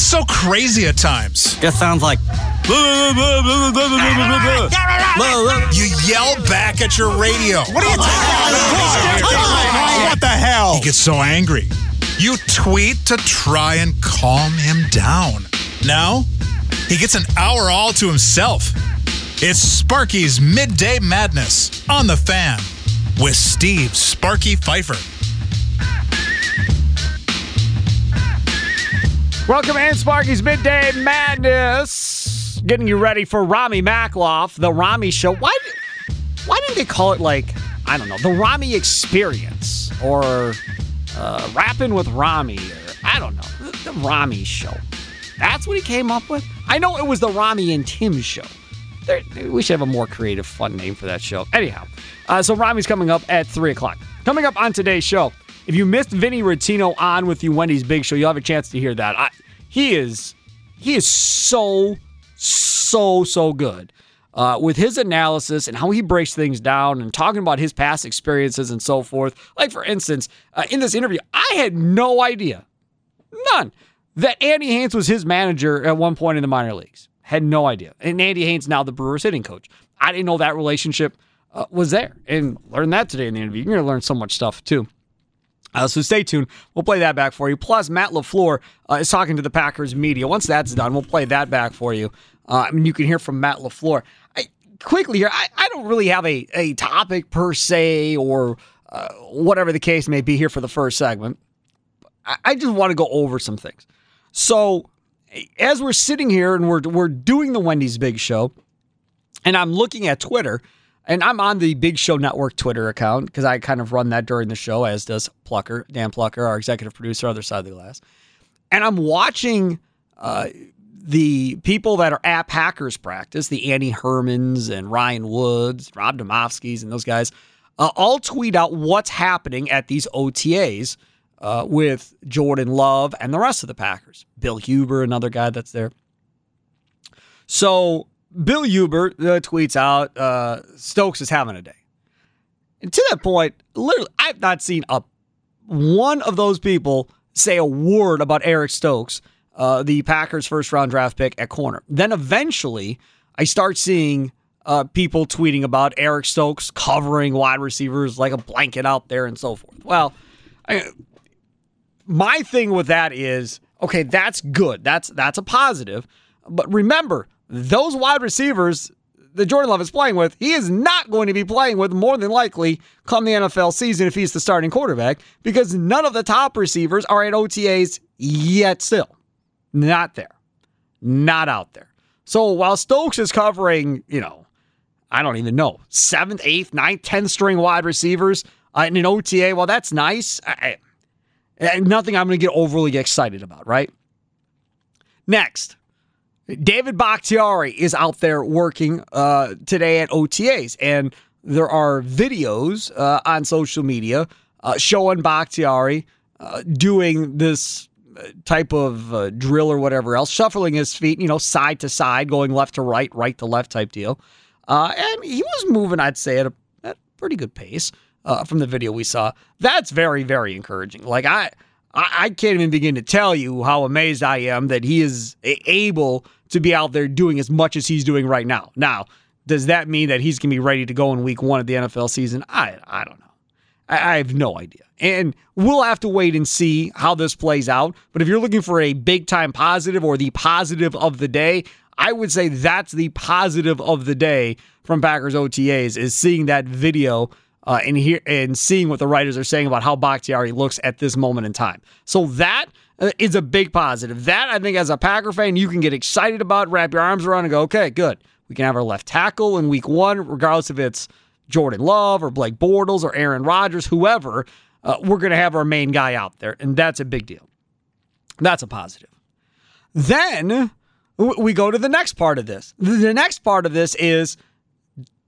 He gets so crazy at times. Just sounds like. You yell back at your radio. What are you What the hell? He gets so angry. You tweet to try and calm him down. Now, he gets an hour all to himself. It's Sparky's Midday Madness on the fan with Steve Sparky Pfeiffer. Welcome in, Sparky's Midday Madness. Getting you ready for Rami Makhlouf, the Rami Show. Why, why didn't they call it like, I don't know, the Rami Experience or uh, Rapping with Rami or I don't know, the, Rami Show. That's what he came up with? I know it was the Rami and Tim Show. We should have a more creative, fun name for that show. Anyhow, uh, so Rami's coming up at 3 o'clock. Coming up on today's show, if you missed Vinny Rottino on with you Wendy's Big Show, you'll have a chance to hear that. I, he is he is so so so good uh, with his analysis and how he breaks things down and talking about his past experiences and so forth. Like for instance, uh, in this interview, I had no idea, none, that Andy Haines was his manager at one point in the minor leagues. Had no idea. And Andy Haines now the Brewers hitting coach. I didn't know that relationship uh, was there, and learned that today in the interview. You're going to learn so much stuff too. Uh, so stay tuned. We'll play that back for you. Plus, Matt LaFleur uh, is talking to the Packers media. Once that's done, we'll play that back for you. Uh, I mean, you can hear from Matt LaFleur. I, quickly here, I, I don't really have a, a topic per se or uh, whatever the case may be here for the first segment. I, I just want to go over some things. So, as we're sitting here and we're, we're doing the Wendy's Big Show, and I'm looking at Twitter – and I'm on the Big Show Network Twitter account because I kind of run that during the show, as does Plucker, Dan Plucker, our executive producer, other side of the glass. And I'm watching uh, the people that are at Packers practice, the Andy Hermans and Ryan Woods, Rob Demovsky's, and those guys, uh, all tweet out what's happening at these OTAs uh, with Jordan Love and the rest of the Packers. Bill Huber, another guy that's there. So Bill Huber uh, tweets out uh, Stokes is having a day. And to that point, literally, I've not seen a one of those people say a word about Eric Stokes, uh, the Packers' first round draft pick at corner. Then eventually, I start seeing uh, people tweeting about Eric Stokes covering wide receivers like a blanket out there and so forth. Well, I, my thing with that is okay, that's good. That's that's a positive. But remember, those wide receivers that Jordan Love is playing with, he is not going to be playing with more than likely come the NFL season if he's the starting quarterback because none of the top receivers are at OTAs yet still. Not there. Not out there. So while Stokes is covering, you know, I don't even know, seventh, eighth, ninth, tenth string wide receivers uh, in an OTA, well, that's nice. I, I, nothing I'm going to get overly excited about, right? Next, David Bakhtiari is out there working uh, today at OTAs, and there are videos uh, on social media uh, showing Bakhtiari uh, doing this uh, type of uh, drill or whatever else, shuffling his feet, you know, side to side, going left to right, right to left type deal. and he was moving, I'd say, at a, at a pretty good pace from the video we saw. That's very, very encouraging. Like, I. I can't even begin to tell you how amazed I am that he is able to be out there doing as much as he's doing right now. Now, does that mean that he's going to be ready to go in week one of the NFL season? I, I don't know. I, I have no idea. And we'll have to wait and see how this plays out. But if you're looking for a big time positive or the positive of the day, I would say that's the positive of the day from Packers OTAs is seeing that video uh, and hear and seeing what the writers are saying about how Bakhtiari looks at this moment in time. So that is a big positive. That I think, as a Packer fan, you can get excited about, wrap your arms around, and go, okay, good. We can have our left tackle in Week One, regardless if it's Jordan Love or Blake Bortles or Aaron Rodgers, whoever. Uh, we're going to have our main guy out there, and that's a big deal. That's a positive. Then we go to the next part of this. The next part of this is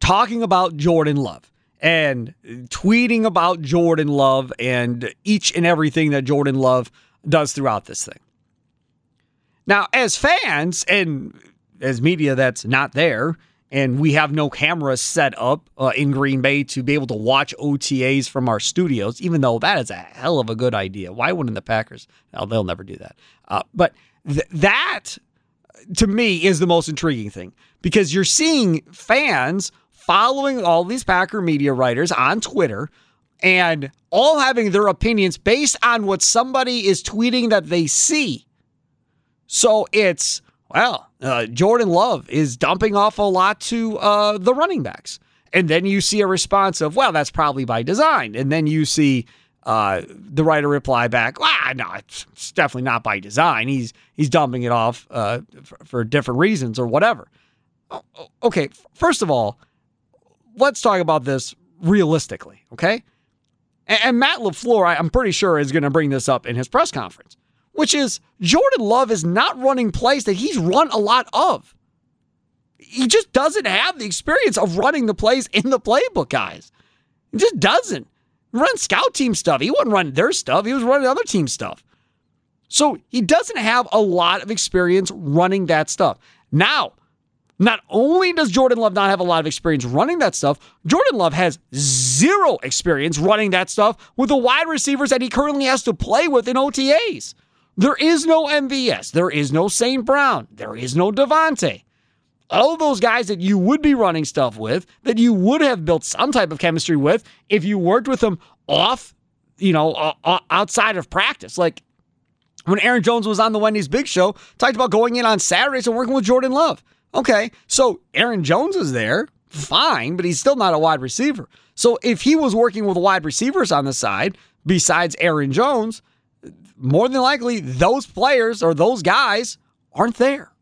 talking about Jordan Love and tweeting about Jordan Love and each and everything that Jordan Love does throughout this thing. Now, as fans and as media that's not there, and we have no cameras set up uh, in Green Bay to be able to watch OTAs from our studios, even though that is a hell of a good idea. Why wouldn't the Packers? They'll never do that. Uh, but th- that, to me, is the most intriguing thing because you're seeing fans following all these Packer media writers on Twitter and all having their opinions based on what somebody is tweeting that they see. So it's well, uh, Jordan Love is dumping off a lot to uh, the running backs. And then you see a response of, well, that's probably by design. And then you see uh, the writer reply back, ah, no, it's definitely not by design. He's he's dumping it off uh, for, for different reasons or whatever. Okay, first of all, let's talk about this realistically, okay? And, Matt LaFleur, I'm pretty sure, is going to bring this up in his press conference which is Jordan Love is not running plays that he's run a lot of. He just doesn't have the experience of running the plays in the playbook, guys. He just doesn't. Run scout team stuff. He wasn't running their stuff, he was running other team stuff. So he doesn't have a lot of experience running that stuff. Now, not only does Jordan Love not have a lot of experience running that stuff, Jordan Love has zero experience running that stuff with the wide receivers that he currently has to play with in OTAs. There is no MVS. There is no St. Brown. There is no Davante. All those guys that you would be running stuff with, that you would have built some type of chemistry with if you worked with them off, you know, outside of practice. Like when Aaron Jones was on the Wendy's Big Show, talked about going in on Saturdays and working with Jordan Love. Okay, so Aaron Jones is there, fine, but he's still not a wide receiver. So if he was working with wide receivers on the side, besides Aaron Jones, more than likely those players or those guys aren't there.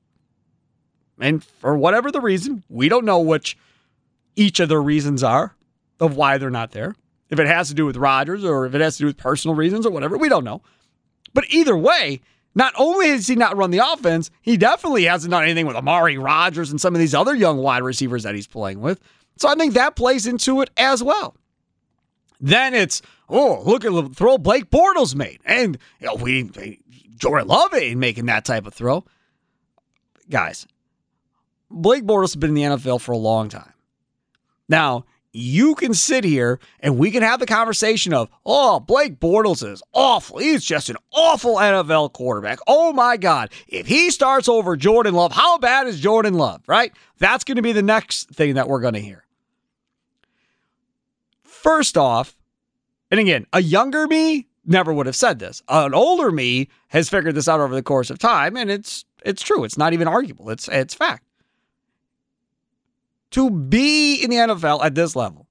And for whatever the reason, we don't know which each of the reasons are of why they're not there. If it has to do with Rodgers or if it has to do with personal reasons or whatever, we don't know. But either way, not only has he not run the offense, he definitely hasn't done anything with Amari Rogers and some of these other young wide receivers that he's playing with. So I think that plays into it as well. Then it's, oh, look at the throw Blake Bortles made. And you know, we Jordan Love ain't making that type of throw. Guys, Blake Bortles has been in the NFL for a long time. Now, you can sit here and we can have the conversation of, oh, Blake Bortles is awful. He's just an awful NFL quarterback. Oh my God. If he starts over Jordan Love, how bad is Jordan Love, right? That's going to be the next thing that we're going to hear. First off, and again, a younger me never would have said this. An older me has figured this out over the course of time, and it's it's true. It's not even arguable. It's it's fact. To be in the NFL at this level,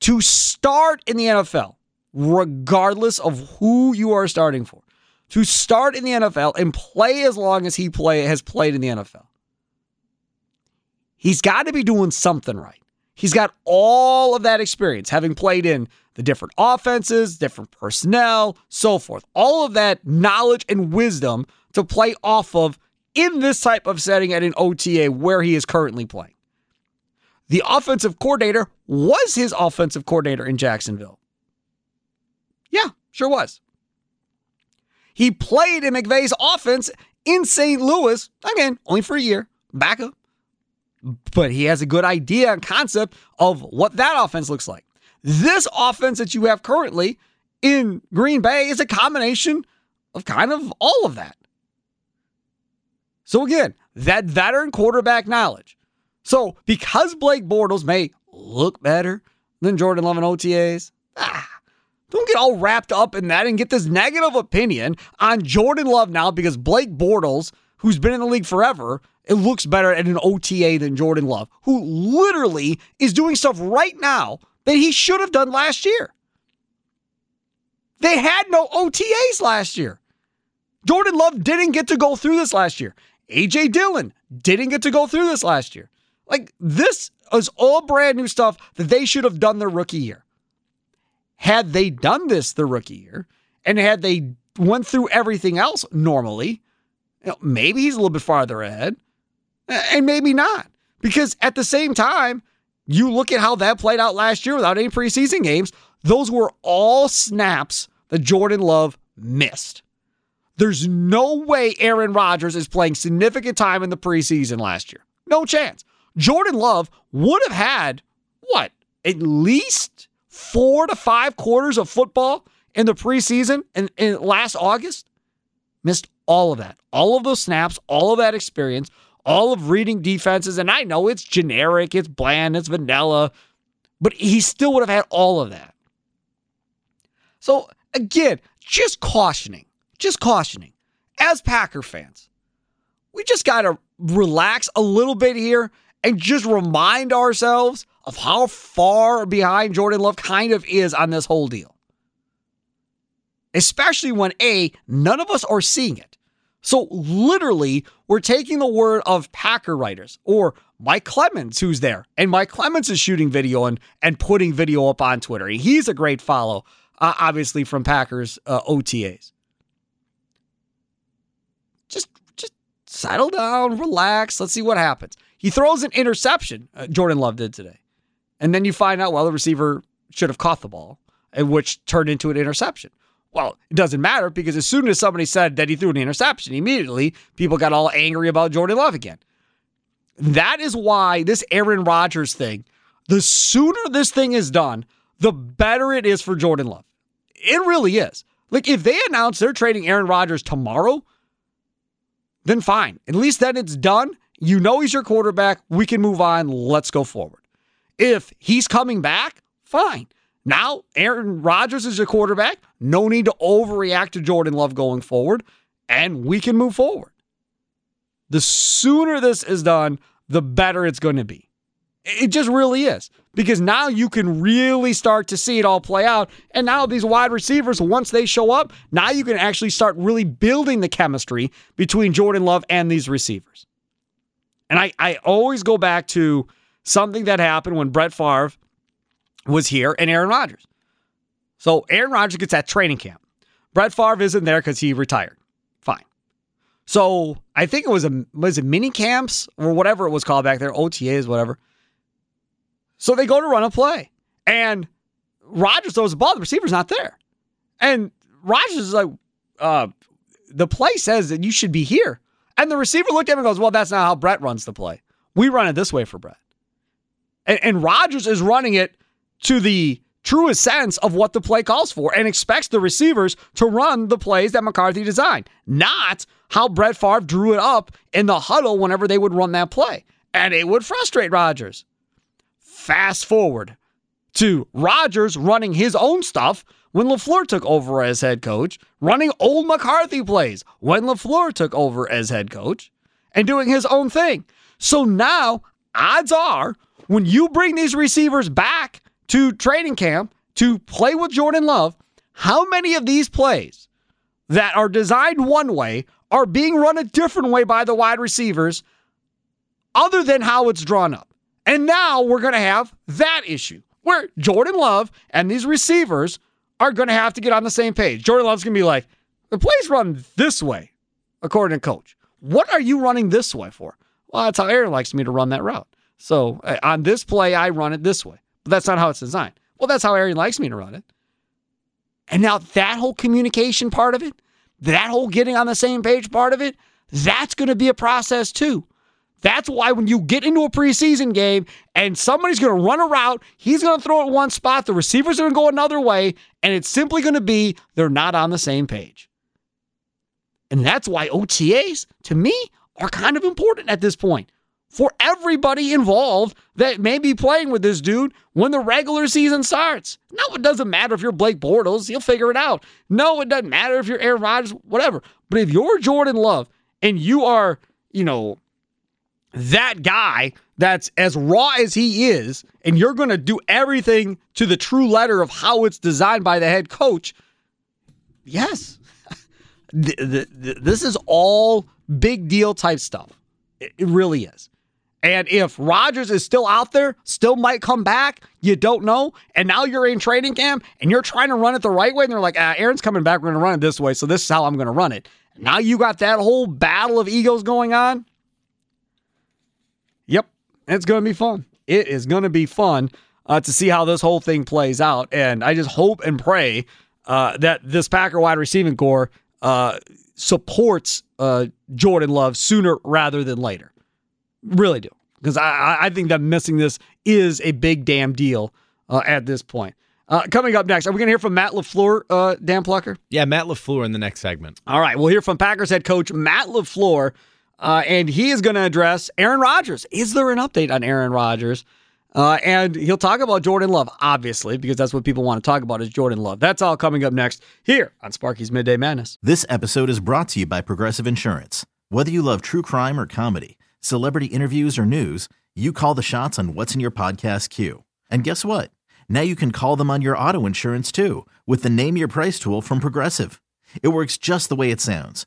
to start in the NFL, regardless of who you are starting for, to start in the NFL and play as long as he play has played in the NFL. He's got to be doing something right. He's got all of that experience, having played in the different offenses, different personnel, so forth. All of that knowledge and wisdom to play off of in this type of setting at an OTA where he is currently playing. The offensive coordinator was his offensive coordinator in Jacksonville. Yeah, sure was. He played in McVay's offense in St. Louis, again, only for a year, backup but he has a good idea and concept of what that offense looks like. This offense that you have currently in Green Bay is a combination of kind of all of that. So again, that veteran quarterback knowledge. So because Blake Bortles may look better than Jordan Love in OTAs, ah, don't get all wrapped up in that and get this negative opinion on Jordan Love now because Blake Bortles, who's been in the league forever, it looks better at an OTA than Jordan Love, who literally is doing stuff right now that he should have done last year. They had no OTAs last year. Jordan Love didn't get to go through this last year. AJ Dillon didn't get to go through this last year. Like, this is all brand new stuff that they should have done their rookie year. Had they done this the rookie year, and had they went through everything else normally, you know, maybe he's a little bit farther ahead, and maybe not. Because at the same time, you look at how that played out last year without any preseason games, those were all snaps that Jordan Love missed. There's no way Aaron Rodgers is playing significant time in the preseason last year. No chance. Jordan Love would have had, what, at least four to five quarters of football in the preseason in, in last August? Missed all of that. All of those snaps, all of that experience, all of reading defenses. And I know it's generic, it's bland, it's vanilla, but he still would have had all of that. So, again, just cautioning, just cautioning. As Packer fans, we just got to relax a little bit here and just remind ourselves of how far behind Jordan Love kind of is on this whole deal. Especially when A, none of us are seeing it. So literally, we're taking the word of Packer writers or Mike Clemens, who's there. And Mike Clemens is shooting video and, and putting video up on Twitter. He's a great follow, uh, obviously, from Packers uh, OTAs. Just, just settle down, relax. Let's see what happens. He throws an interception, uh, Jordan Love did today. And then you find out, well, the receiver should have caught the ball, which turned into an interception. Well, it doesn't matter because as soon as somebody said that he threw an interception, immediately people got all angry about Jordan Love again. That is why this Aaron Rodgers thing, the sooner this thing is done, the better it is for Jordan Love. It really is. Like if they announce they're trading Aaron Rodgers tomorrow, then fine. At least then it's done. You know he's your quarterback. We can move on. Let's go forward. If he's coming back, fine. Now, Aaron Rodgers is your quarterback. No need to overreact to Jordan Love going forward, and we can move forward. The sooner this is done, the better it's going to be. It just really is. Because now you can really start to see it all play out. And now these wide receivers, once they show up, now you can actually start really building the chemistry between Jordan Love and these receivers. And I, I always go back to something that happened when Brett Favre was here and Aaron Rodgers. So Aaron Rodgers gets at training camp. Brett Favre isn't there because he retired. Fine. So I think it was a was it mini camps or whatever it was called back there, OTAs, whatever. So they go to run a play. And Rodgers throws the ball, the receiver's not there. And Rodgers is like, uh, the play says that you should be here. And the receiver looked at him and goes, Well, that's not how Brett runs the play. We run it this way for Brett. And, and Rodgers is running it to the truest sense of what the play calls for and expects the receivers to run the plays that McCarthy designed, not how Brett Favre drew it up in the huddle whenever they would run that play. And it would frustrate Rodgers. Fast forward to Rodgers running his own stuff when LaFleur took over as head coach, running old McCarthy plays when LaFleur took over as head coach, and doing his own thing. So now, odds are, when you bring these receivers back to training camp to play with Jordan Love, how many of these plays that are designed one way are being run a different way by the wide receivers other than how it's drawn up? And now we're going to have that issue where Jordan Love and these receivers are going to have to get on the same page. Jordan Love's going to be like, the play's run this way, according to coach. What are you running this way for? Well, that's how Aaron likes me to run that route. So uh, on this play, I run it this way. But that's not how it's designed. Well, that's how Aaron likes me to run it. And now that whole communication part of it, that whole getting on the same page part of it, that's going to be a process too. That's why when you get into a preseason game and somebody's going to run a route, he's going to throw it one spot, the receivers are going to go another way, and it's simply going to be they're not on the same page. And that's why OTAs, to me, are kind of important at this point for everybody involved that may be playing with this dude when the regular season starts. No, it doesn't matter if you're Blake Bortles, you'll figure it out. No, it doesn't matter if you're Aaron Rodgers, whatever. But if you're Jordan Love and you are, you know, that guy that's as raw as he is, and you're going to do everything to the true letter of how it's designed by the head coach, yes. this is all big deal type stuff. It really is. And if Rodgers is still out there, still might come back, you don't know. And now you're in training camp and you're trying to run it the right way. And they're like, ah, Aaron's coming back. We're going to run it this way. So this is how I'm going to run it. Now you got that whole battle of egos going on. It's going to be fun. It is going to be fun uh, to see how this whole thing plays out. And I just hope and pray uh, that this Packer wide receiving corps uh, supports uh, Jordan Love sooner rather than later. Really do. Because I, I think that missing this is a big damn deal uh, at this point. Uh, coming up next, are we going to hear from Matt LaFleur, uh, Dan Plucker? Yeah, Matt LaFleur in the next segment. All right. We'll hear from Packers head coach Matt LaFleur, uh, and he is going to address Aaron Rodgers. Is there an update on Aaron Rodgers? Uh, and he'll talk about Jordan Love, obviously, because that's what people want to talk about is Jordan Love. That's all coming up next here on Sparky's Midday Madness. This episode is brought to you by Progressive Insurance. Whether you love true crime or comedy, celebrity interviews or news, you call the shots on what's in your podcast queue. And guess what? Now you can call them on your auto insurance too with the Name Your Price tool from Progressive. It works just the way it sounds.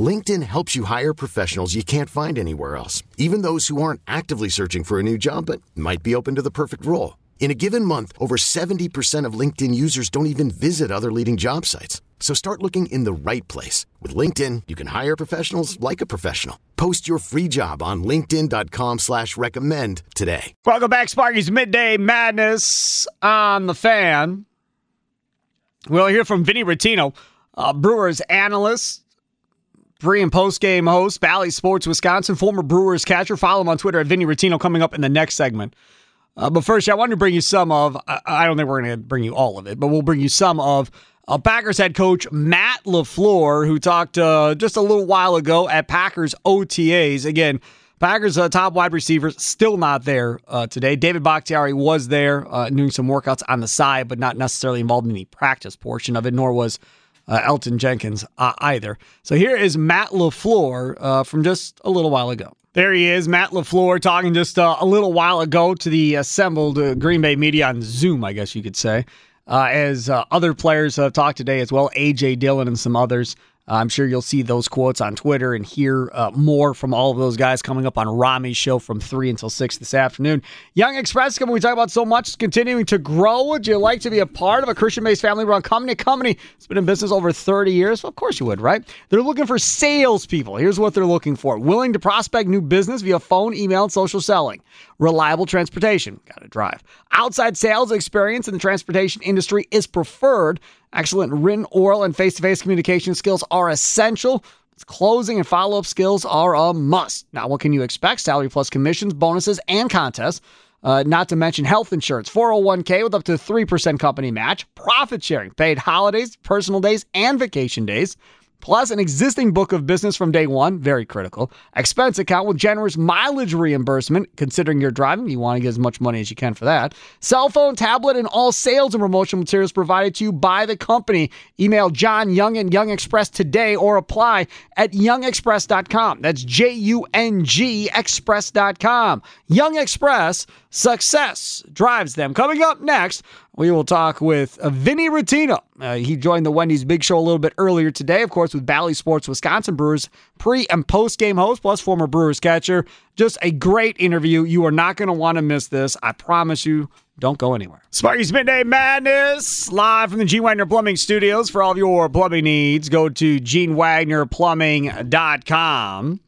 LinkedIn helps you hire professionals you can't find anywhere else, even those who aren't actively searching for a new job but might be open to the perfect role. In a given month, over 70% of LinkedIn users don't even visit other leading job sites. So start looking in the right place. With LinkedIn, you can hire professionals like a professional. Post your free job on linkedin.com slash recommend today. Welcome back, Sparky's Midday Madness on the fan. We'll hear from Vinny Rottino, uh, Brewers analyst, pre and post game host, Bally Sports Wisconsin, former Brewers catcher. Follow him on Twitter at Vinny Rottino coming up in the next segment. Uh, but first, I wanted to bring you some of, I, I don't think we're going to bring you all of it, but we'll bring you some of uh, Packers head coach Matt LaFleur, who talked uh, just a little while ago at Packers OTAs. Again, Packers uh, top wide receivers still not there uh, today. David Bakhtiari was there uh, doing some workouts on the side, but not necessarily involved in the practice portion of it, nor was uh, Elgton Jenkins uh, either. So here is Matt LaFleur uh, from just a little while ago. There he is, Matt LaFleur, talking just uh, a little while ago to the assembled uh, Green Bay media on Zoom, I guess you could say. Uh, as other players have talked today as well, A.J. Dillon and some others. I'm sure you'll see those quotes on Twitter and hear uh, more from all of those guys coming up on Rami's show from 3 until 6 this afternoon. Jung Express Company, we talk about so much, continuing to grow. Would you like to be a part of a Christian based family run company? Company that's been in business over 30 years? Well, of course you would, right? They're looking for salespeople. Here's what they're looking for willing to prospect new business via phone, email, and social selling. Reliable transportation, got to drive. Outside sales experience in the transportation industry is preferred. Excellent written, oral, and face to face communication skills are essential. Closing and follow up skills are a must. Now, what can you expect? Salary plus commissions, bonuses, and contests. Uh, not to mention health insurance, 401k with up to 3% company match, profit sharing, paid holidays, personal days, and vacation days. Plus an existing book of business from day one, very critical. Expense account with generous mileage reimbursement, considering you're driving, you want to get as much money as you can for that. Cell phone, tablet, and all sales and promotional materials provided to you by the company. Email John Young and Jung Express today or apply at jungexpress.com. That's J U N G Express.com. Jung Express, success drives them. Coming up next, we will talk with uh, Vinny Rottino. Uh, he joined the Wendy's Big Show a little bit earlier today, of course, with Bally Sports Wisconsin Brewers pre and post game host, plus former Brewers catcher. Just a great interview. You are not going to want to miss this. I promise you. Don't go anywhere. Sparky's Midday Madness, live from the Gene Wagner Plumbing Studios. For all of your plumbing needs, go to genewagnerplumbing.com.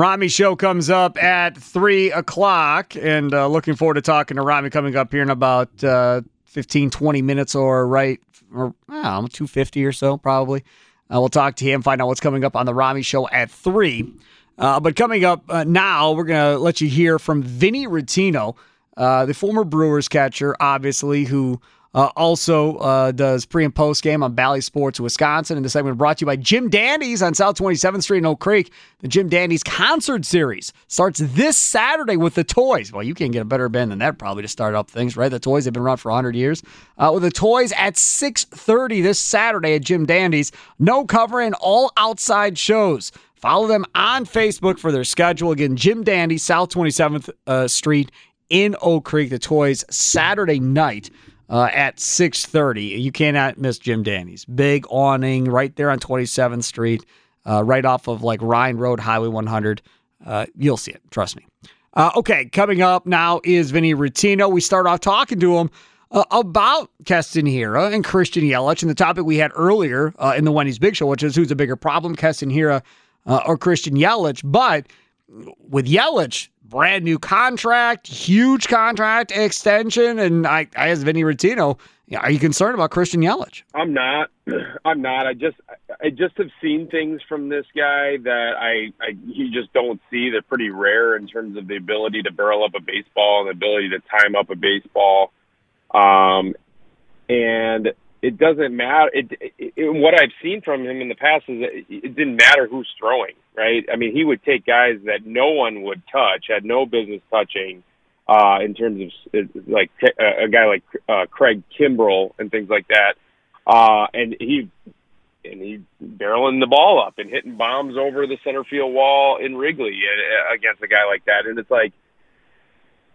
Rami show comes up at 3 o'clock, and uh, looking forward to talking to Rami coming up here in about uh, 15, 20 minutes or right, or know, 250 or so, probably. Uh, we'll talk to him, find out what's coming up on the Rami show at 3. Uh, but coming up uh, now, we're going to let you hear from Vinny Rottino, uh, the former Brewers catcher, obviously, who uh, also uh, does pre and post game on Bally Sports Wisconsin. And the segment brought to you by Jim Dandy's on South 27th Street in Oak Creek. The Jim Dandy's concert series starts this Saturday with the Toys. Well, you can't get a better band than that probably to start up things, right? The Toys have been around for 100 years. Uh, with the Toys at 6:30 this Saturday at Jim Dandy's. No cover and all outside shows. Follow them on Facebook for their schedule. Again, Jim Dandy, South 27th uh, Street in Oak Creek. The Toys Saturday night uh, at 6.30. You cannot miss Jim Dandy's. Big awning right there on 27th Street, uh, right off of like Ryan Road, Highway 100. Uh, you'll see it. Trust me. Uh, okay, coming up now is Vinny Rottino. We start off talking to him uh, about Hiura and Christian Yelich and the topic we had earlier uh, in the Wendy's Big Show, which is who's a bigger problem, Hiura or Christian Yelich. But with Yelich, brand new contract, huge contract extension, and I, I as Vinny Rottino, are you concerned about Christian Yelich? I'm not. I'm not. I just, I just have seen things from this guy that I, I, you just don't see. They're pretty rare in terms of the ability to barrel up a baseball and the ability to time up a baseball. Um, and it doesn't matter. It, it, it, what I've seen from him in the past is that it didn't matter who's throwing, right? I mean, he would take guys that no one would touch, had no business touching, uh, in terms of like a guy like uh, Craig Kimbrel and things like that, uh, and he and he barreling the ball up and hitting bombs over the center field wall in Wrigley uh, against a guy like that, and it's like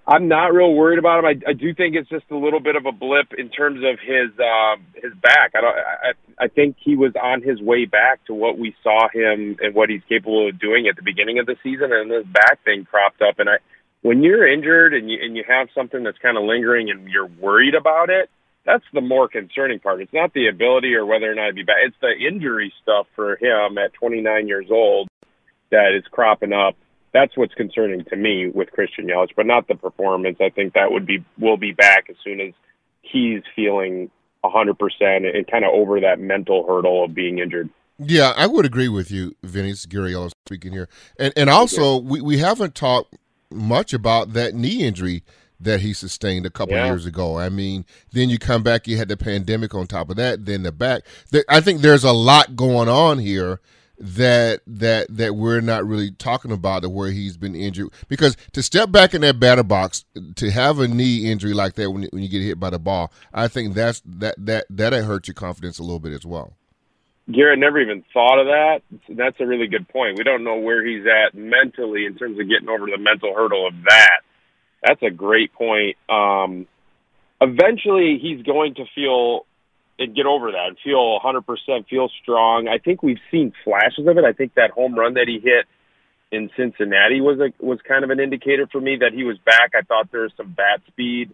I'm not real worried about him. I, I do think it's just a little bit of a blip in terms of his um, his back. I don't. I, I think he was on his way back to what we saw him and what he's capable of doing at the beginning of the season, and this back thing cropped up. And I, when you're injured and you and you have something that's kind of lingering and you're worried about it, that's the more concerning part. It's not the ability or whether or not he'd be back. It's the injury stuff for him at 29 years old that is cropping up that's what's concerning to me with Christian Yelich, but not the performance. I think that would be will be back as soon as he's feeling 100% and kind of over that mental hurdle of being injured. Yeah, I would agree with you, Vinny. Gary Ellerson speaking here, and and also we, we haven't talked much about that knee injury that he sustained a couple yeah. years ago. I mean, then you come back, you had the pandemic on top of that, then the back. I think there's a lot going on here that that that we're not really talking about the where he's been injured. Because to step back in that batter box to have a knee injury like that when, when you get hit by the ball i think that's that that that hurt your confidence a little bit as well. Garrett never even thought of that. That's a really good point. We don't know where he's at mentally in terms of getting over the mental hurdle of that. That's a great point. Um eventually he's going to feel and get over that and feel 100%, feel strong. I think we've seen flashes of it. I think that home run that he hit in Cincinnati was a, was kind of an indicator for me that he was back. I thought there was some bat speed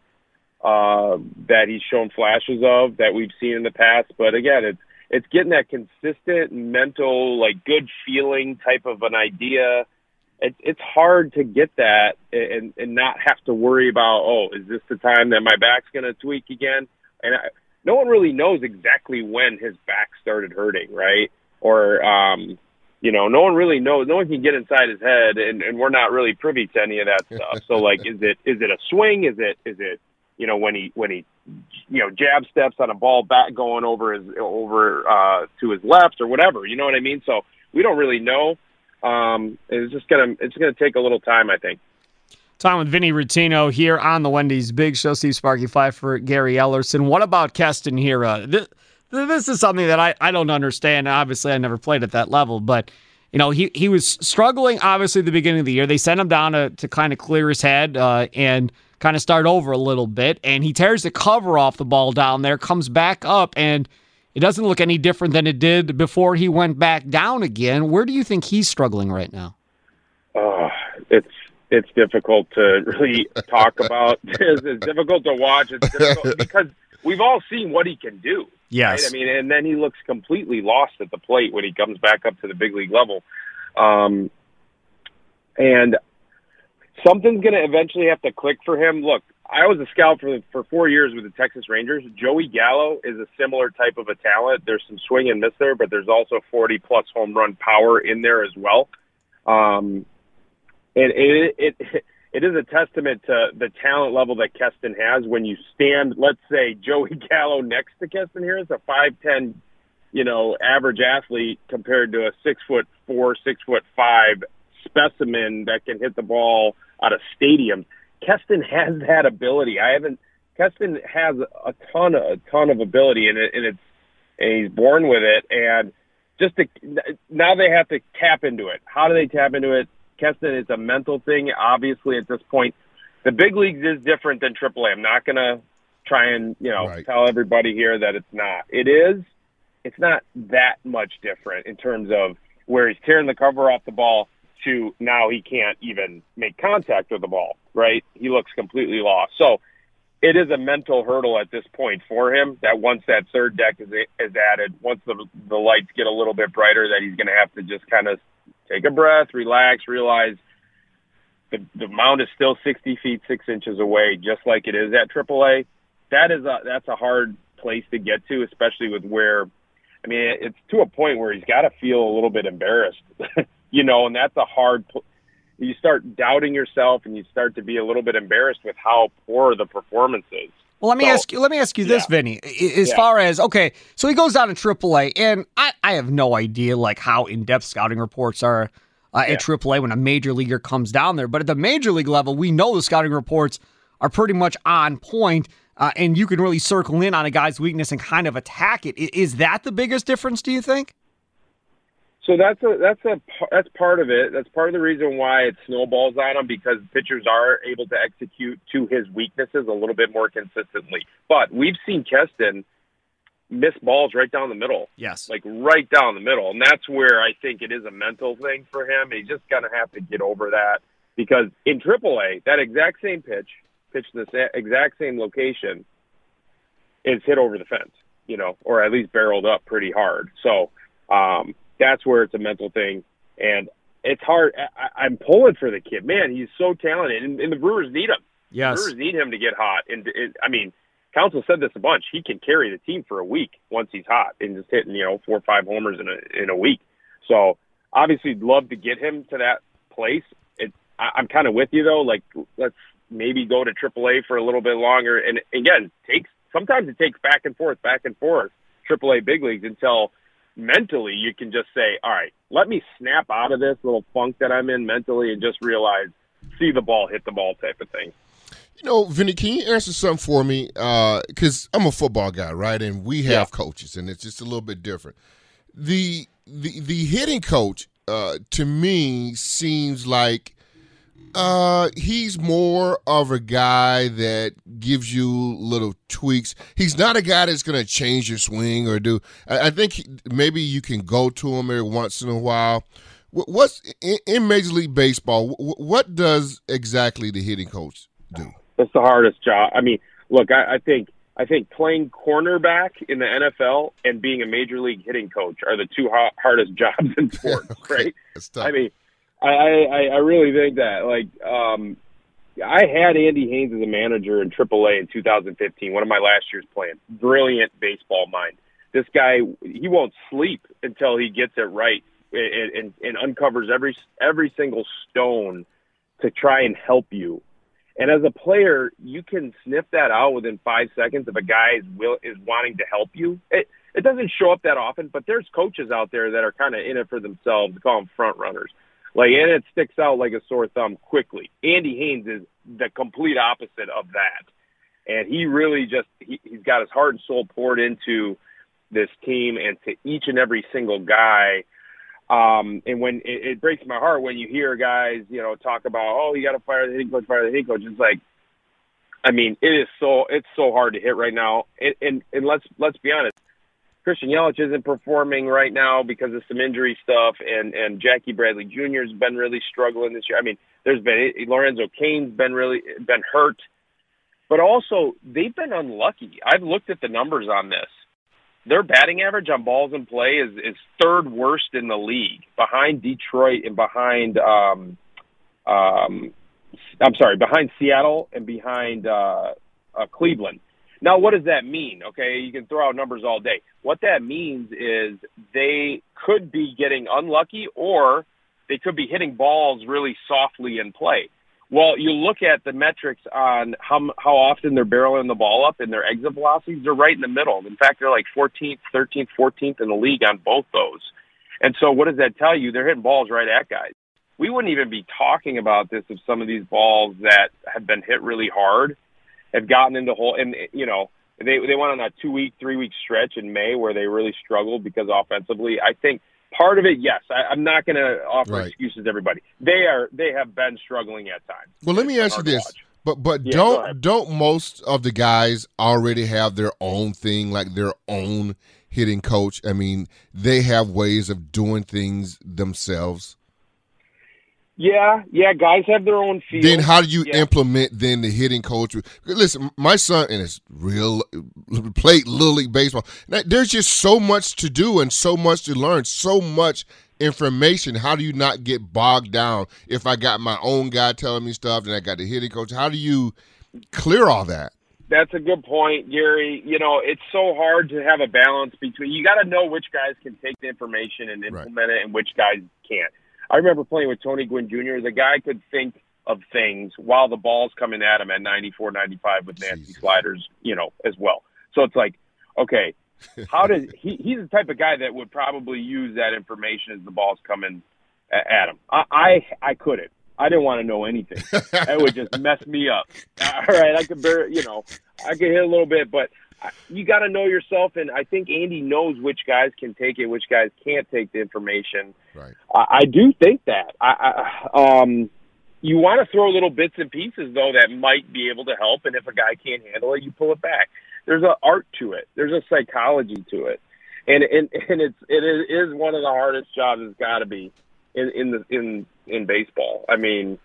uh, that he's shown flashes of that we've seen in the past. But again, it's it's getting that consistent mental, like good feeling type of an idea. It's it's hard to get that and and not have to worry about oh is this the time that my back's going to tweak again? And I, no one really knows exactly when his back started hurting, right? Or, um, you know, no one really knows. No one can get inside his head, and, and we're not really privy to any of that stuff. So, like, is it is it a swing? Is it is it you know when he when he you know, jab steps on a ball back going over his over uh, to his left or whatever. You know what I mean? So we don't really know. Um, it's just gonna it's gonna take a little time, I think. Time with Vinny Rottino here on the Wendy's Big Show. Steve Sparky for Gary Ellerson. What about Keston Hiura? This, this is something that I, I don't understand. Obviously, I never played at that level, but you know he he was struggling. Obviously, at the beginning of the year, they sent him down to to kind of clear his head uh, and kind of start over a little bit, and he tears the cover off the ball down there, comes back up, and it doesn't look any different than it did before he went back down again. Where do you think he's struggling right now? Uh, it's it's difficult to really talk about. It's, it's difficult to watch. It's difficult because we've all seen what he can do. Yes, right? I mean, and then he looks completely lost at the plate when he comes back up to the big league level. Um, and something's going to eventually have to click for him. Look, I was a scout for for four years with the Texas Rangers. Joey Gallo is a similar type of a talent. There's some swing and miss there, but there's also 40 plus home run power in there as well. Um, it, it, it, it is a testament to the talent level that Keston has when you stand, let's say, Joey Gallo next to Keston here is a 5'10, you know, average athlete compared to a six foot four, six foot five specimen that can hit the ball out of stadiums. Keston has that ability. I haven't, Keston has a ton of, a ton of ability and, it, and it's, and he's born with it. And just to, now they have to tap into it. How do they tap into it? Keston, it's a mental thing. Obviously, at this point, the big leagues is different than AAA. I'm not going to try and you know right. tell everybody here that it's not. It is. It's not that much different in terms of where he's tearing the cover off the ball to now he can't even make contact with the ball. Right? He looks completely lost. So it is a mental hurdle at this point for him that once that third deck is, is added, once the the lights get a little bit brighter, that he's going to have to just kind of take a breath, relax, realize the the mound is still 60 feet six inches away, just like it is at AAA. That is a that's a hard place to get to, especially with where, I mean, it's to a point where he's got to feel a little bit embarrassed, you know, and that's a hard. You start doubting yourself, and you start to be a little bit embarrassed with how poor the performance is. Well, let me so, ask you. Let me ask you this, yeah. Vinny. As yeah. far as okay, so he goes down to AAA, and I, I have no idea like how in depth scouting reports are uh, yeah. at AAA when a major leaguer comes down there. But at the major league level, we know the scouting reports are pretty much on point, uh, and you can really circle in on a guy's weakness and kind of attack it. Is that the biggest difference? Do you think? So that's a that's a that's part of it. That's part of the reason why it snowballs on him because pitchers are able to execute to his weaknesses a little bit more consistently. But we've seen Keston miss balls right down the middle. Yes, like right down the middle, and that's where I think it is a mental thing for him. He's just gonna have to get over that because in AAA, that exact same pitch, pitched in the exact same location, is hit over the fence, you know, or at least barreled up pretty hard. So. Um, that's where it's a mental thing. And it's hard. I, I'm pulling for the kid. Man, he's so talented, and, and the Brewers need him. Yes, the Brewers need him to get hot. And it, I mean, Counsell said this a bunch. He can carry the team for a week once he's hot and just hitting you know four or five homers in a in a week. So obviously, love to get him to that place. It, I, I'm kind of with you though. Like let's maybe go to AAA for a little bit longer. And again, takes sometimes it takes back and forth, back and forth. AAA big leagues until mentally you can just say, all right, let me snap out of this little funk that I'm in mentally and just realize, see the ball, hit the ball type of thing. You know, Vinny, can you answer something for me? Because uh, I'm a football guy, right? And we have yeah. coaches, and it's just a little bit different. The the the hitting coach, uh, to me, seems like uh, he's more of a guy that gives you little tweaks. He's not a guy that's going to change your swing or do. I, I think he, maybe you can go to him every once in a while. What's in, in Major League Baseball? What does exactly the hitting coach do? That's the hardest job. I mean, look, I, I think I think playing cornerback in the NFL and being a major league hitting coach are the two hardest jobs in sports, okay. right? I mean, I, I, I really think that. Like, um, I had Andy Haines as a manager in AAA in 2015, one of my last years playing. Brilliant baseball mind. This guy, he won't sleep until he gets it right and, and, and uncovers every every single stone to try and help you. And as a player, you can sniff that out within five seconds if a guy is will is wanting to help you. It it doesn't show up that often, but there's coaches out there that are kind of in it for themselves. Call them front runners. Like, and it sticks out like a sore thumb quickly. Andy Haines is the complete opposite of that, and he really just he, he's got his heart and soul poured into this team and to each and every single guy. Um, and when it, it breaks my heart when you hear guys, you know, talk about, oh, you got to fire the head coach, fire the head coach. It's like, I mean, it is so it's so hard to hit right now. And and, and let's let's be honest, Christian Yelich isn't performing right now because of some injury stuff, and and Jackie Bradley Jr. has been really struggling this year. I mean, there's been Lorenzo Cain's been really been hurt, but also they've been unlucky. I've looked at the numbers on this. Their batting average on balls in play is is third worst in the league, behind Detroit and behind um um I'm sorry, behind Seattle and behind uh, uh Cleveland. Now, what does that mean? Okay, you can throw out numbers all day. What that means is they could be getting unlucky or they could be hitting balls really softly in play. Well, you look at the metrics on how how often they're barreling the ball up and their exit velocities, they're right in the middle. In fact, they're like 14th, 13th, 14th in the league on both those. And so what does that tell you? They're hitting balls right at guys. We wouldn't even be talking about this if some of these balls that have been hit really hard have gotten into hole and you know they they went on a two week three week stretch in May where they really struggled because offensively I think part of it yes I, I'm not going to offer Right. excuses to everybody they are they have been struggling at times Well, let me ask you been hard to this. watch. But but Yeah, don't don't most of the guys already have their own thing, like their own hitting coach? I mean, they have ways of doing things themselves. Yeah yeah guys have their own feel Then how do you Yeah. implement then the hitting coach? Listen, my son and it's real played little league baseball. Now, There's just so much to do and so much to learn, so much information. How do you not get bogged down? If I got my own guy telling me stuff and I got the hitting coach, how do you clear all that? That's a good point, Gary. You know, it's so hard to have a balance between. You got to know which guys can take the information and implement it, and which guys can't. I remember playing with Tony Gwynn Jr. The guy could think of things while the ball's coming at him at 94, 95 with nasty Jesus. sliders, you know, as well. So it's like, okay, how does he? He's the type of guy that would probably use that information as the ball's coming at him. I I, I couldn't. I didn't want to know anything. That would just mess me up. All right, I could bear, you know, I could hit a little bit, but you got to know yourself. And I think Andy knows which guys can take it, which guys can't take the information. Right. I, I do think that. I, I um, you want to throw little bits and pieces though that might be able to help. And if a guy can't handle it, you pull it back. There's an art to it. There's a psychology to it, and and and it's it is, one of the hardest jobs. It's got to be in in the in in baseball. I mean,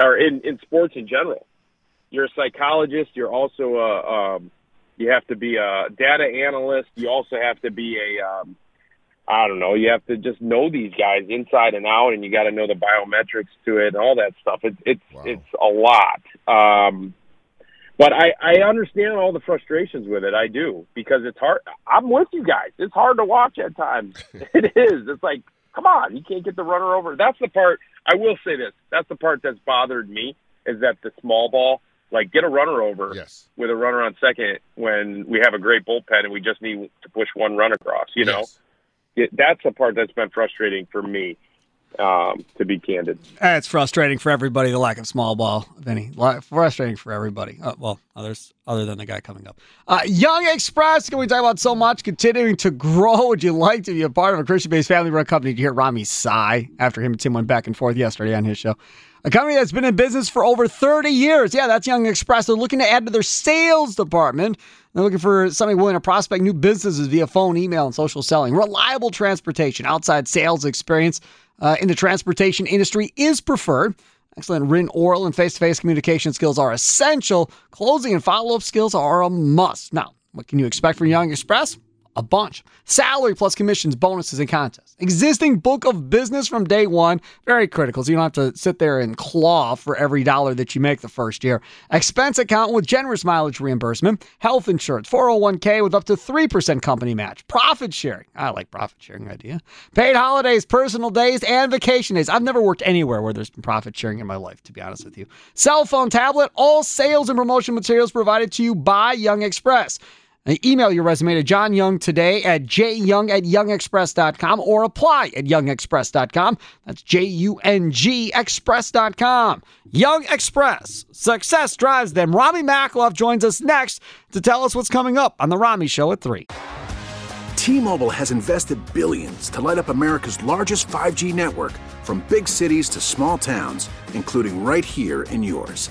or in in sports in general. You're a psychologist. You're also a um, you have to be a data analyst. You also have to be a um, I don't know. You have to just know these guys inside and out, and you got to know the biometrics to it and all that stuff. It's it's Wow. it's a lot. Um, but I I understand all the frustrations with it. I do because it's hard. I'm with you guys. It's hard to watch at times. it is. It's like, come on, you can't get the runner over. That's the part. I will say this. That's the part that's bothered me is that the small ball, like get a runner over Yes. with a runner on second when we have a great bullpen and we just need to push one run across. You know it, that's the part that's been frustrating for me, um, to be candid. It's frustrating for everybody, the lack of small ball, Vinny. Frustrating for everybody. Uh, well, others other than the guy coming up. Uh, Jung Express, can we talk about so much? Continuing to grow. Would you like to be a part of a Christian based family run company? Did you hear Rami sigh after him and Tim went back and forth yesterday on his show? A company that's been in business for over 30 years. Yeah, that's Jung Express. They're looking to add to their sales department. They're looking for somebody willing to prospect new businesses via phone, email, and social selling. Reliable transportation, outside sales experience uh, in the transportation industry is preferred. Excellent written, oral, and face to face communication skills are essential. Closing and follow up skills are a must. Now, what can you expect from Jung Express? A bunch. Salary plus commissions, bonuses, and contests. Existing book of business from day one. Very critical. So you don't have to sit there and claw for every dollar that you make the first year. Expense account with generous mileage reimbursement. Health insurance, 401k with up to 3% company match. Profit sharing. I like profit sharing idea. Paid holidays, personal days, and vacation days. I've never worked anywhere where there's been profit sharing in my life, to be honest with you. Cell phone, tablet, all sales and promotion materials provided to you by Jung Express. And email your resume to John Jung today at jyoung at jungexpress.com or apply at jungexpress.com. That's J U N G express.com. Jung Express. Success drives them. Rami Makhlouf joins us next to tell us what's coming up on The Rami Show at 3. T-Mobile has invested billions to light up America's largest 5G network from big cities to small towns, including right here in yours.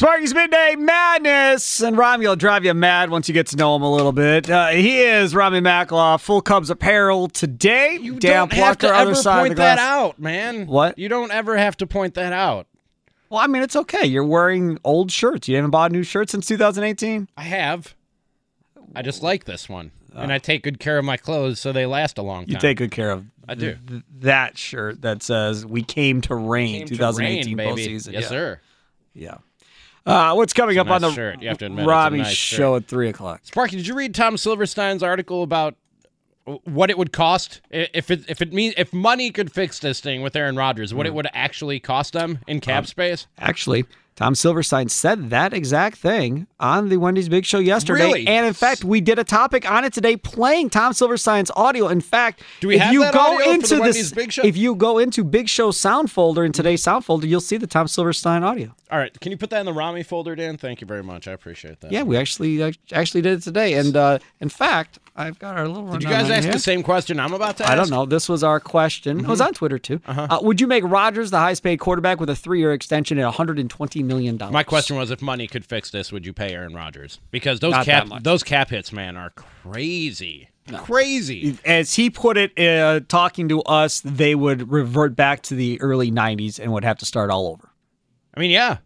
Sparky's Midday Madness. And Rami will drive you mad once you get to know him a little bit. Uh, he is Rami Makhlouf, Full Cubs apparel today. You Dan don't have to ever point that out, man. What? You don't ever have to point that out. Well, I mean, it's okay. You're wearing old shirts. You haven't bought a new shirt since 2018? I have. I just like this one, and I take good care of my clothes so they last a long time. You take good care of I do. th- that shirt that says "We came to reign" Came to 2018 reign, baby. postseason. Yes, yeah. sir. Yeah. Uh, what's coming up on the shirt. You have to admit, Robbie nice show shirt. at three o'clock? Sparky, did you read Tom Silverstein's article about what it would cost if it if it means if money could fix this thing with Aaron Rodgers, Mm. what it would actually cost them in Um, cap space? Actually, Tom Silverstein said that exact thing on the Wendy's Big Show yesterday. Really? And in fact, we did a topic on it today playing Tom Silverstein's audio. In fact, Do we if have you go into the this Wendy's Big Show? if you go into Big Show sound folder in today's sound folder, you'll see the Tom Silverstein audio. All right, can you put that in the Rami folder, Dan? Thank you very much. I appreciate that. Yeah, we actually actually did it today. And uh, in fact, I've got our little Did you guys ask here. the same question I'm about to ask? I don't know. This was our question. It was on Twitter too. Uh, would you make Rodgers the highest paid quarterback with a three year extension at 120 million dollars? My question was, if money could fix this, would you pay Aaron Rodgers? Because those Not cap those cap hits, man, are crazy, crazy. As he put it, uh, talking to us, they would revert back to the early 90s and would have to start all over. I mean, yeah.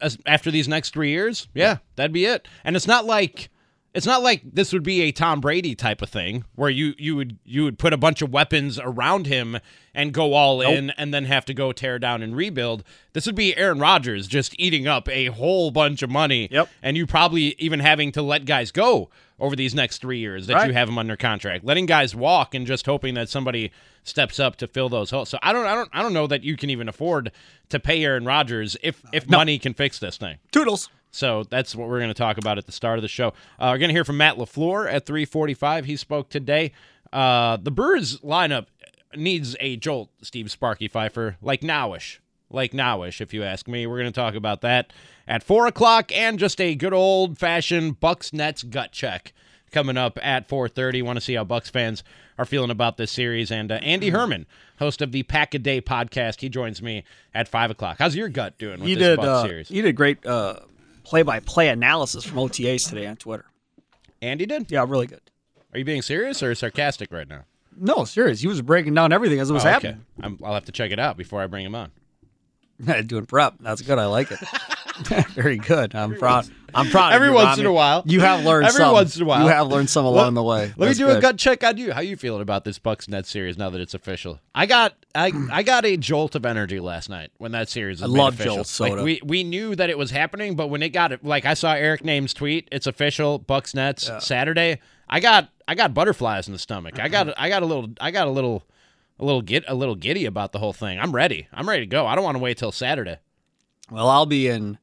As- After these next three years, yeah, that'd be it. And it's not like it's not like this would be a Tom Brady type of thing where you you would you would put a bunch of weapons around him and go all in and then have to go tear down and rebuild. This would be Aaron Rodgers just eating up a whole bunch of money. Yep. And you probably even having to let guys go over these next three years that Right. you have them under contract. Letting guys walk and just hoping that somebody steps up to fill those holes. So I don't I don't I don't know that you can even afford to pay Aaron Rodgers if if money can fix this thing. Toodles. So that's what we're going to talk about at the start of the show. Uh, we're going to hear from Matt LaFleur at 345. He spoke today. Uh, the Brewers lineup needs a jolt, Steve Sparky Fifer, like nowish. Like nowish, if you ask me. We're going to talk about that at 4 o'clock and just a good old-fashioned Bucks-Nets gut check coming up at 4.30. Want to see how Bucks fans are feeling about this series. And uh, Andy Herman, host of the Pack a Day podcast, he joins me at 5 o'clock. How's your gut doing with You this did, Bucks uh, series? you did great uh, play-by-play analysis from OTAs today on Twitter. Andy did? Yeah, really good. Are you being serious or sarcastic right now? No, serious. He was breaking down everything as it was Oh, happening. Okay. I'm, I'll have to check it out before I bring him on. Doing prep. That's good. I like it. Very good. I'm proud. I'm proud. Every you, once in a while. you have learned. Every some. once in a while. you have learned some along the way. Let That's me do a gut check on you. How you feeling about this Bucks Net series now that it's official? I got I I got a jolt of energy last night when that series was I love official. Jolt Like soda. we we knew that it was happening, but when it got like I saw Eric Nehm's tweet, it's official. Bucks Nets Saturday. I got I got butterflies in the stomach. I got I got a little I got a little a little get a little giddy about the whole thing. I'm ready. I'm ready to go. I don't want to wait till Saturday. Well, I'll be in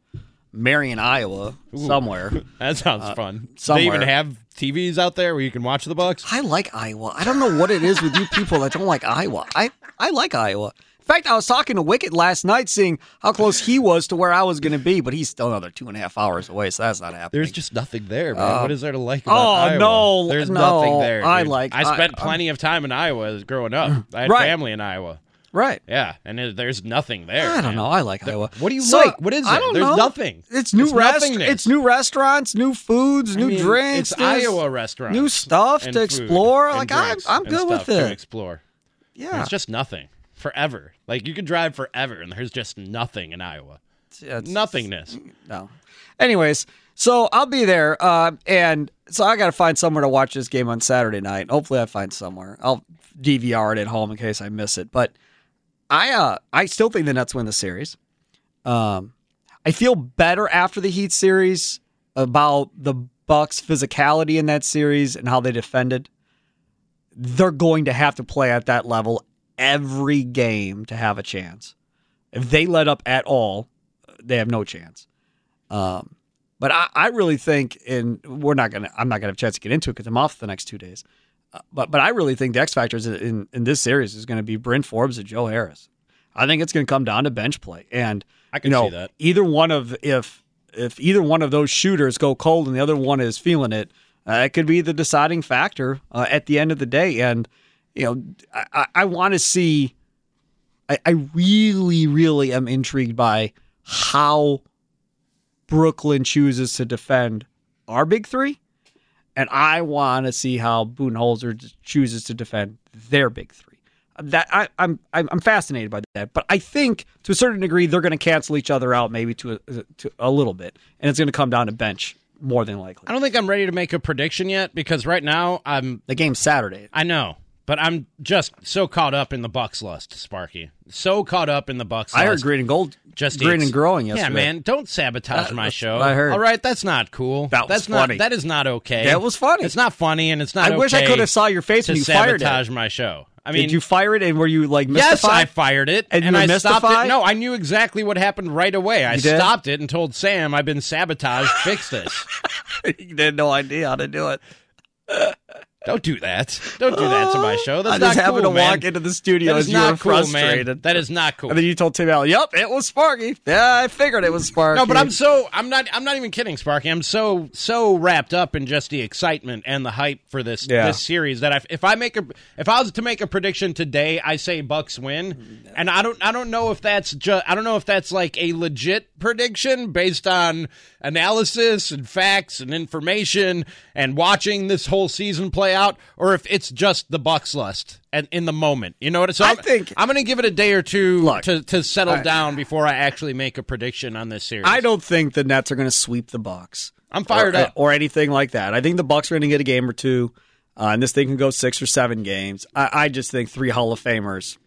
Marion, Iowa, somewhere. That sounds Uh, fun. Do they even have TVs out there where you can watch the Bucks? I like Iowa. I don't know what it is with you people that don't like Iowa. I, I like Iowa. In fact, I was talking to Wicket last night, seeing how close he was to where I was going to be, but he's still another two and a half hours away, so that's not happening. There's just nothing there, man. Uh, what is there to like about oh, Iowa? no, There's no, nothing there. I like- I I- spent I'm- plenty of time in Iowa growing up. I had Right. family in Iowa. right. Yeah, and it, there's nothing there. I don't man. know. I like Iowa. What do you So, like? What is it? I don't There's know. nothing. It's new It's rest. It's new restaurants, new foods, I new mean, drinks. It's Iowa restaurants. New stuff to explore. Like I'm, I'm good with stuff to it. explore. Yeah. It's just nothing forever. Like you could drive forever, and there's just nothing in Iowa. Yeah, it's- Nothingness. No. Anyways, so I'll be there, uh, and so I got to find somewhere to watch this game on Saturday night. Hopefully, I find somewhere. I'll DVR it at home in case I miss it. But I, uh, I still think the Nets win the series. Um, I feel better after the Heat series about the Bucks' physicality in that series and how they defended. They're going to have to play at that level every game to have a chance. If they let up at all, they have no chance. Um, but I, I really think, and we're not gonna, I'm not gonna have a chance to get into it because I'm off the next two days. Uh, but but I really think the X factors in in this series is going to be Bryn Forbes and Joe Harris. I think it's going to come down to bench play, and I can you know, see that. Either one of if if either one of those shooters go cold and the other one is feeling it, uh, it could be the deciding factor uh, at the end of the day. And you know, I, I, want to see. I, I really, really am intrigued by how Brooklyn chooses to defend our big three, and I want to see how Budenholzer chooses to defend their big three. That I, I'm I'm I'm fascinated by that, but I think to a certain degree they're going to cancel each other out, maybe to a, uh, to a little bit, and it's going to come down to bench more than likely. I don't think I'm ready to make a prediction yet because right now I'm. The game's Saturday. I know, but I'm just so caught up in the Bucks lust, Sparky. So caught up in the Bucks. I heard green and gold, just green eats- and growing Yeah, man, don't sabotage That- my show. I heard. All right, that's not cool. That that's funny. not. That is not okay. That was funny. It's not funny, and it's not. I wish I could have saw your face when you fired it. sabotage my show. I mean, Did you fire it and were you like Yes. I fired it, And and, I stopped it. No, I knew exactly what happened right away. I stopped it and told Sam I've been sabotaged. Fix this. you had no idea how to do it. Don't do that. Don't do that to my show. That's I just not happened cool, to man. walk into the studio That as you were cool, man. frustrated. That is not cool. And then you told Tim Allen, "Yep, it was Sparky." Yeah, I figured it was Sparky. No, but I'm so I'm not I'm not even kidding, Sparky. I'm so so wrapped up in just the excitement and the hype for this Yeah. this series that I, if I make a if I was to make a prediction today, I say Bucks win, and I don't I don't know if that's just I don't know if that's like a legit prediction based on analysis and facts and information and watching this whole season play out, or if it's just the Bucks lust and in the moment. You know what? So I I'm, think- I'm going to give it a day or two Look, to to settle I- down before I actually make a prediction on this series. I don't think the Nets are going to sweep the Bucks. I'm fired or, up. or anything like that. I think the Bucks are going to get a game or two, uh, and this thing can go six or seven games. I, I just think three Hall of Famers.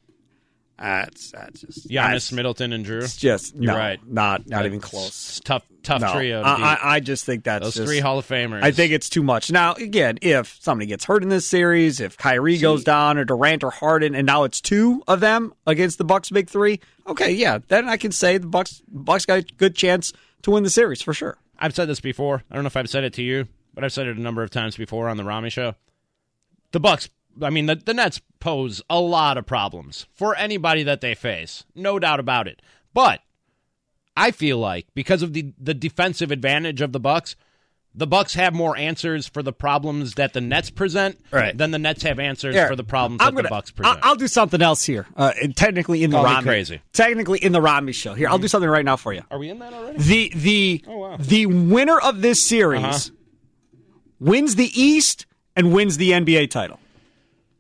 That's that's just Giannis, that's Middleton, and Drew. It's just You're no, right. not not That's even close. Tough, tough No, trio. To I. I, I just think that's Those just- three Hall of Famers. I think it's too much. Now, again, if somebody gets hurt in this series, if Kyrie goes down or Durant or Harden, and now it's two of them against the Bucks' big three, okay, yeah, then I can say the Bucks Bucks got a good chance to win the series for sure. I've said this before. I don't know if I've said it to you, but I've said it a number of times before on the Rami show. The Bucks, I mean, the, the Nets pose a lot of problems for anybody that they face, no doubt about it. But I feel like because of the the defensive advantage of the Bucks, the Bucks have more answers for the problems that the Nets present Right. than the Nets have answers for the problems I'm that the gonna- Bucks present. I'll, do something else here. Uh, technically in the Call Rami, crazy. technically in the Rami show. Here, I'll do something right now for you. Are we in that already? The the Oh, wow. the winner of this series Uh-huh. wins the East and wins the NBA title.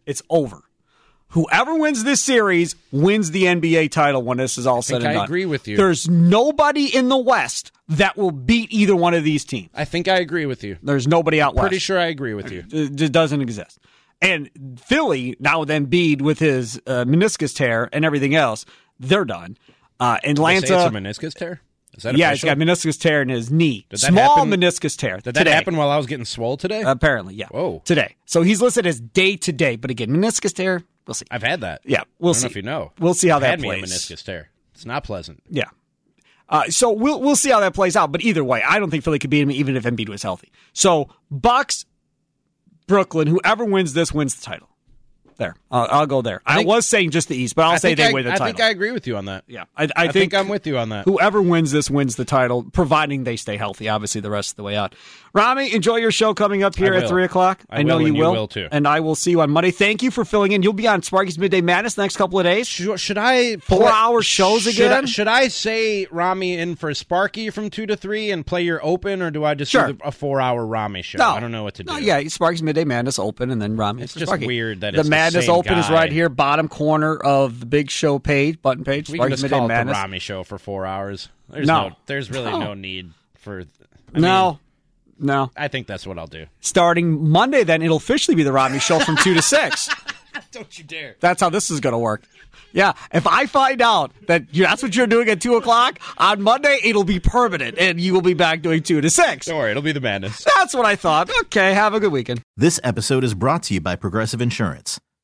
It's over. Whoever wins this series wins the NBA title when this is all said and I done. agree with you. There's nobody in the West that will beat either one of these teams. I think I agree with you. There's nobody out west. Pretty sure I agree with you. It just doesn't exist. And Philly now Embiid with his uh, meniscus tear and everything else, they're done. Uh, they Atlanta, it's a meniscus tear? Is that yeah, official? he's got meniscus tear in his knee. Did Small happen- meniscus tear. Did that today. happen while I was getting swole today? Apparently, yeah. Whoa. Today. So he's listed as day to day, but again, meniscus tear. We'll see. I've had that. Yeah, we'll I don't see. know if you know. We'll see how I've that had me a meniscus tear. It's not pleasant. Yeah. Uh, so we'll we'll see how that plays out. But either way, I don't think Philly could beat him even if Embiid was healthy. So Bucks, Brooklyn, whoever wins this wins the title. There, I'll, I'll go there. I, think- was saying just the East, but I'll I say they I, win the title. I think I agree with you on that. yeah, I, I, I think, think I'm with you on that. Whoever wins this wins the title, providing they stay healthy. Obviously, the rest of the way out. Rami, enjoy your show coming up here at three o'clock. I know will, you and you will, will, too. And I will see you on Monday. Thank you for filling in. You'll be on Sparky's Midday Madness the next couple of days. Should, should I Four play- hour shows should I, again? should I say Rami in for Sparky from two to three and play your open, or do I just Sure. do the, a four hour Rami show? No, I don't know what to do. No, yeah, Sparky's Midday Madness open, and then Rami. It's just Sparky. weird that the it's the Madness same Open is right here, bottom corner of the big show page, button page. we can Sparky's just Midday call it the Madness. Rami show for four hours. There's No. no, there's really No. no need for. I no, no. I think that's what I'll do. Starting Monday, then it'll officially be the Rami show from two to six. Don't you dare! That's how this is going to work. Yeah, if I find out that you, that's what you're doing at two o'clock on Monday, it'll be permanent, and you will be back doing two to six. Don't worry, it'll be the madness. That's what I thought. Okay, have a good weekend. This episode is brought to you by Progressive Insurance.